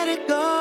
let it go.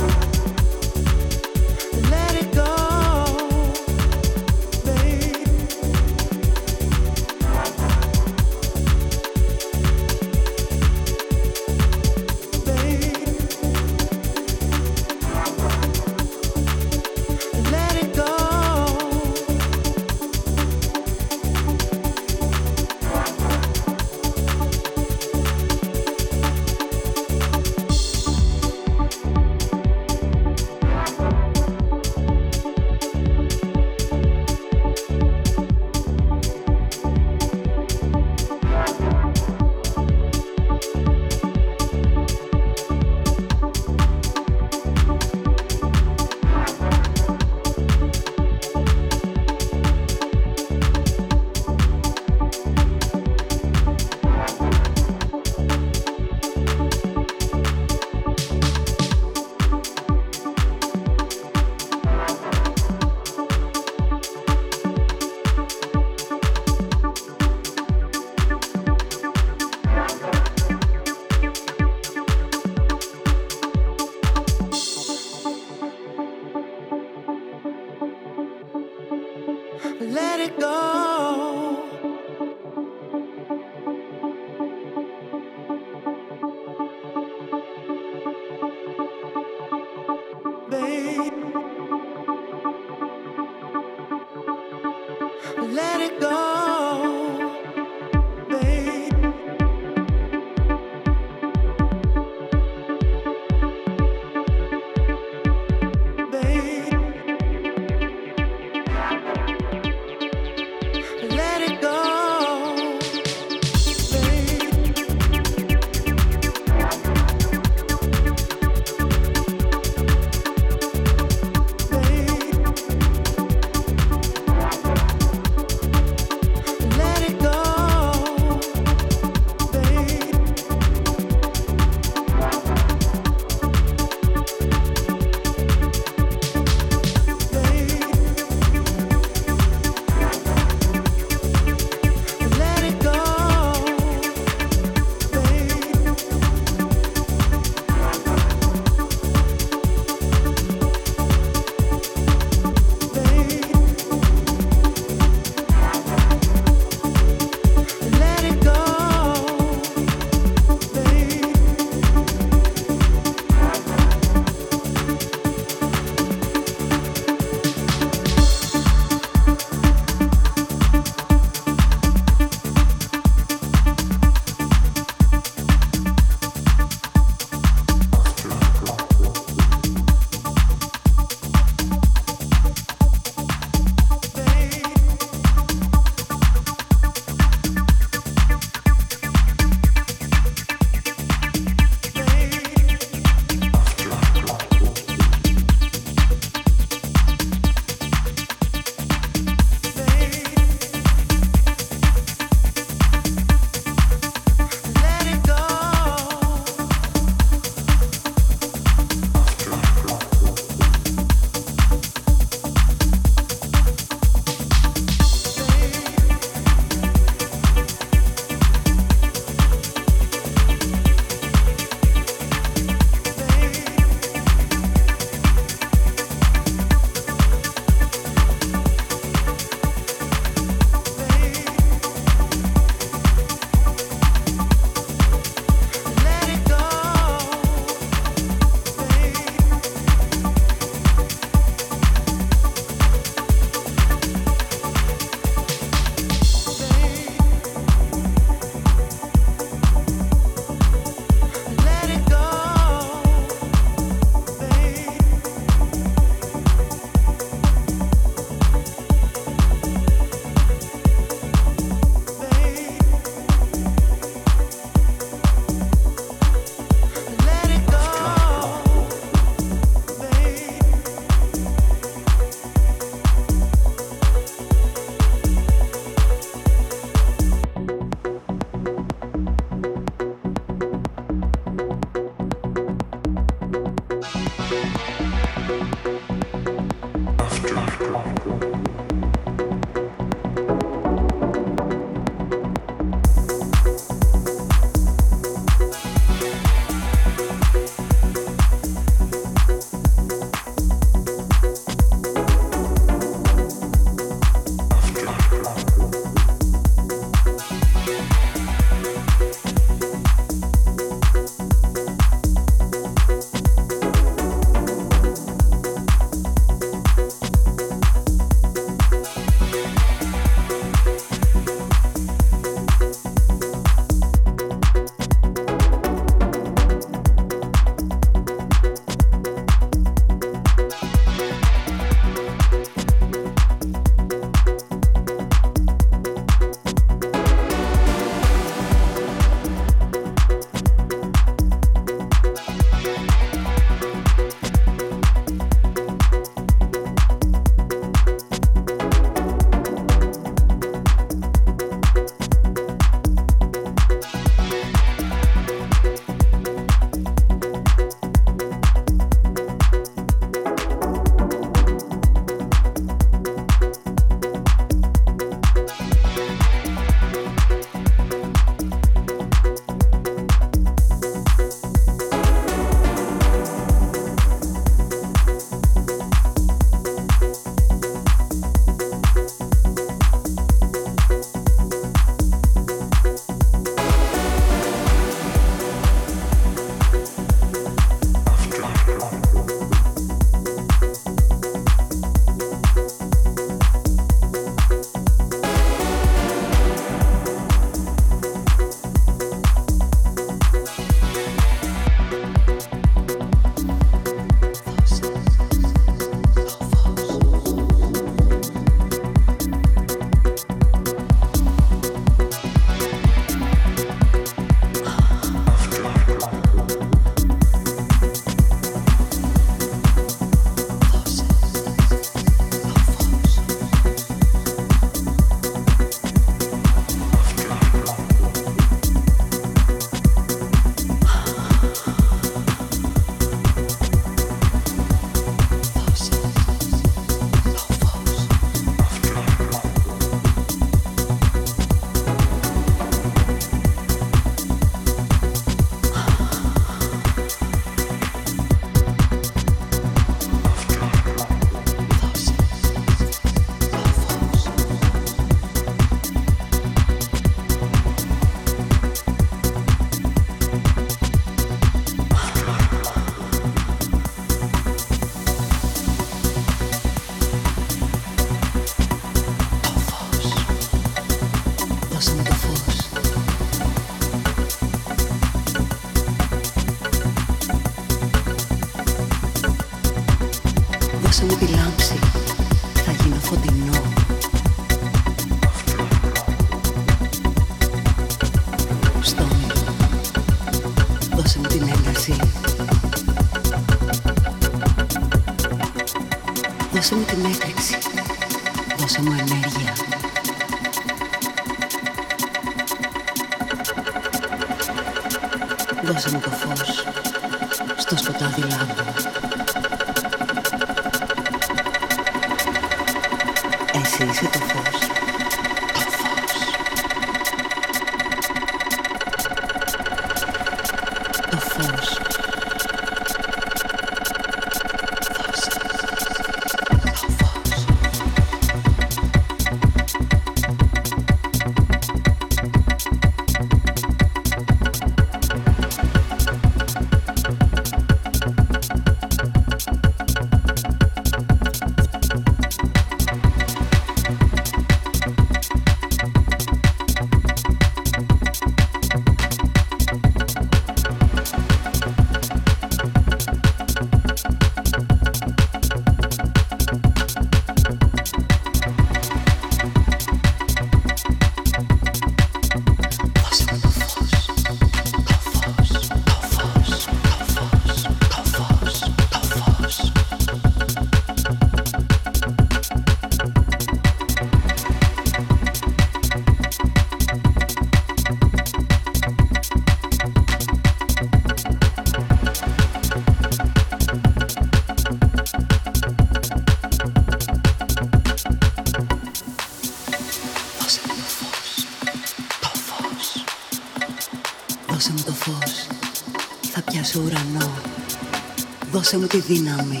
Δύναμη.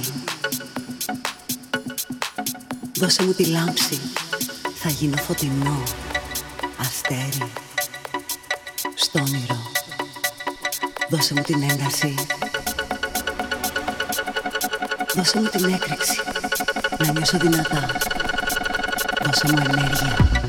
Δώσε μου τη λάμψη. Θα γίνω φωτεινό. Αστέρι. Στο όνειρο. Δώσε μου την ένταση Δώσε μου την έκρηξη. Να νιώσω δυνατά. Δώσε μου ενέργεια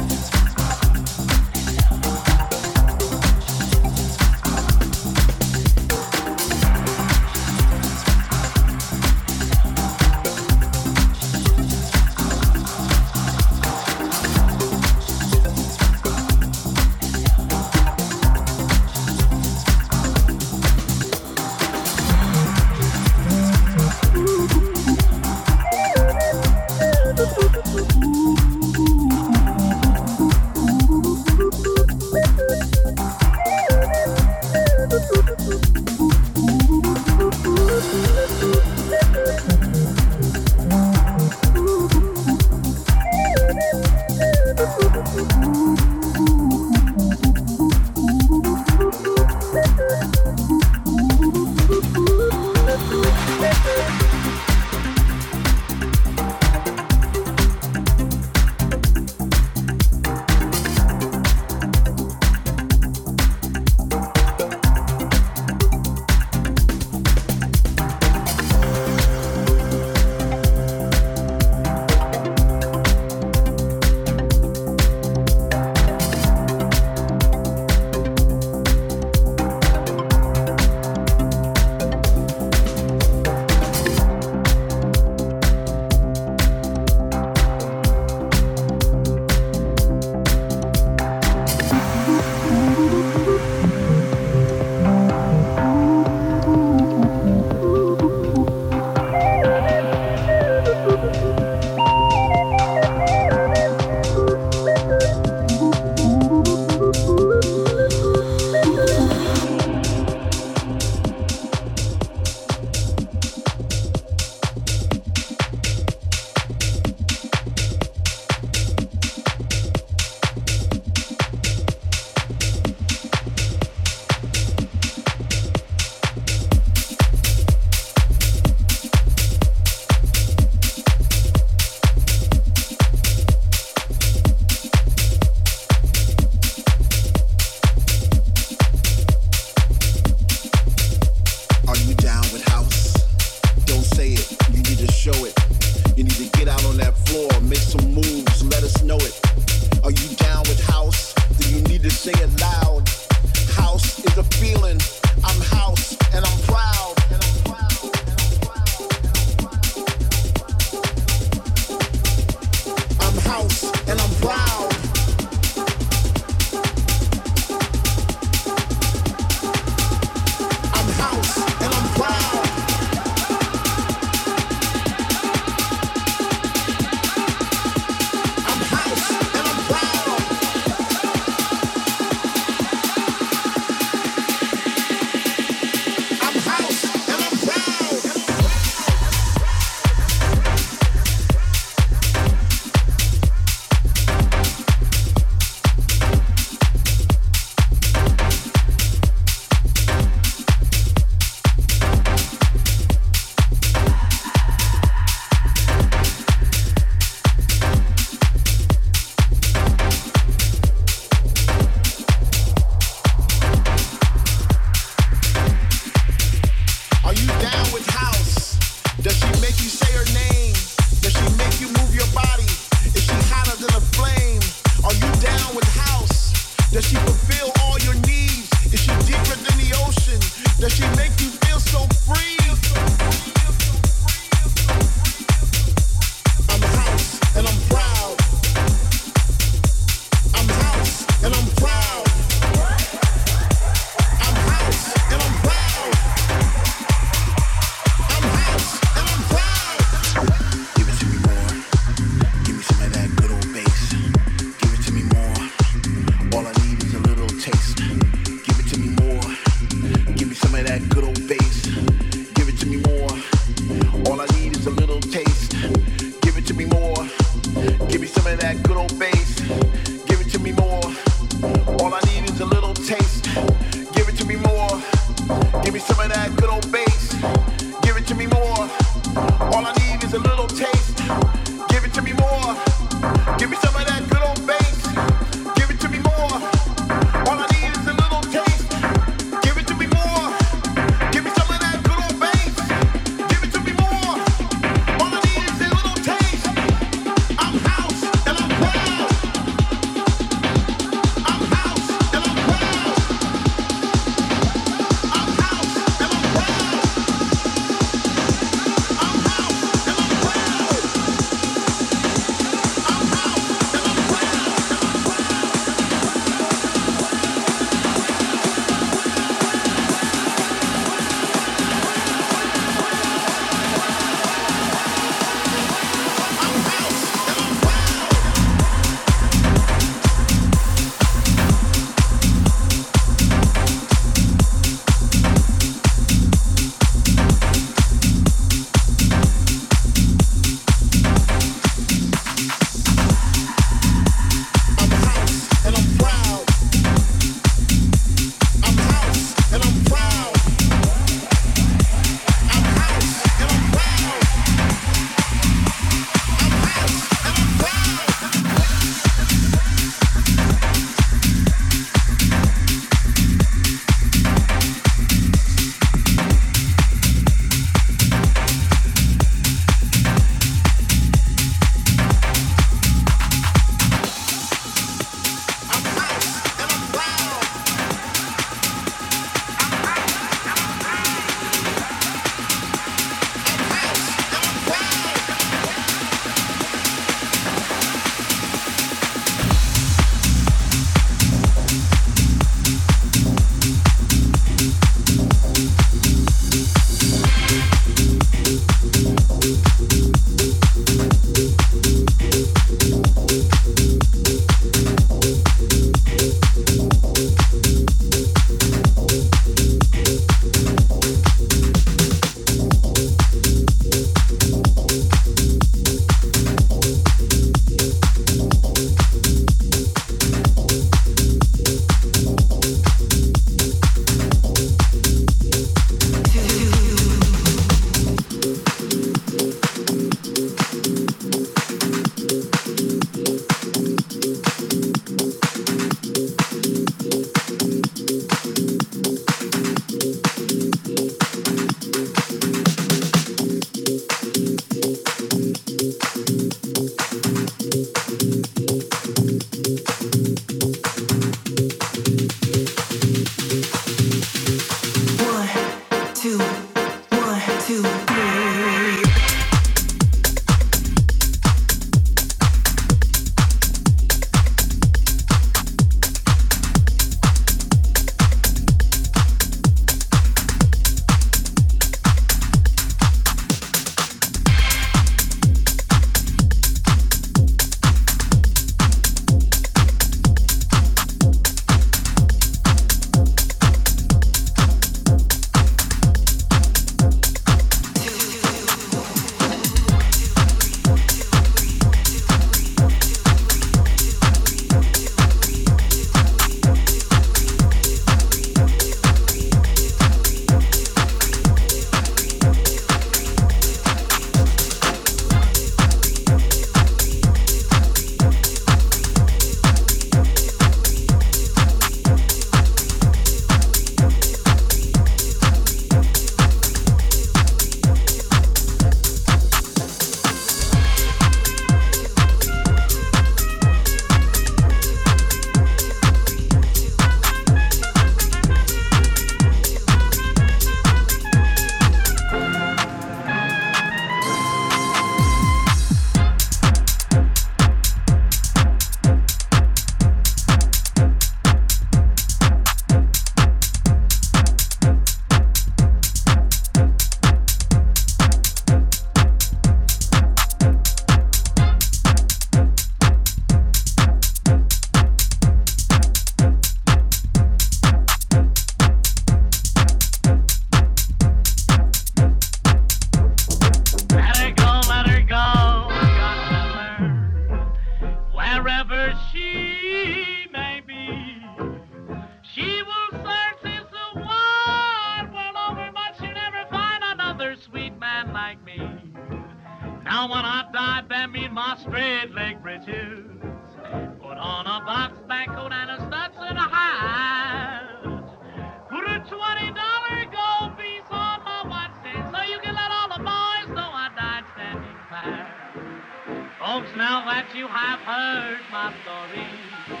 Folks, now that you have heard my story,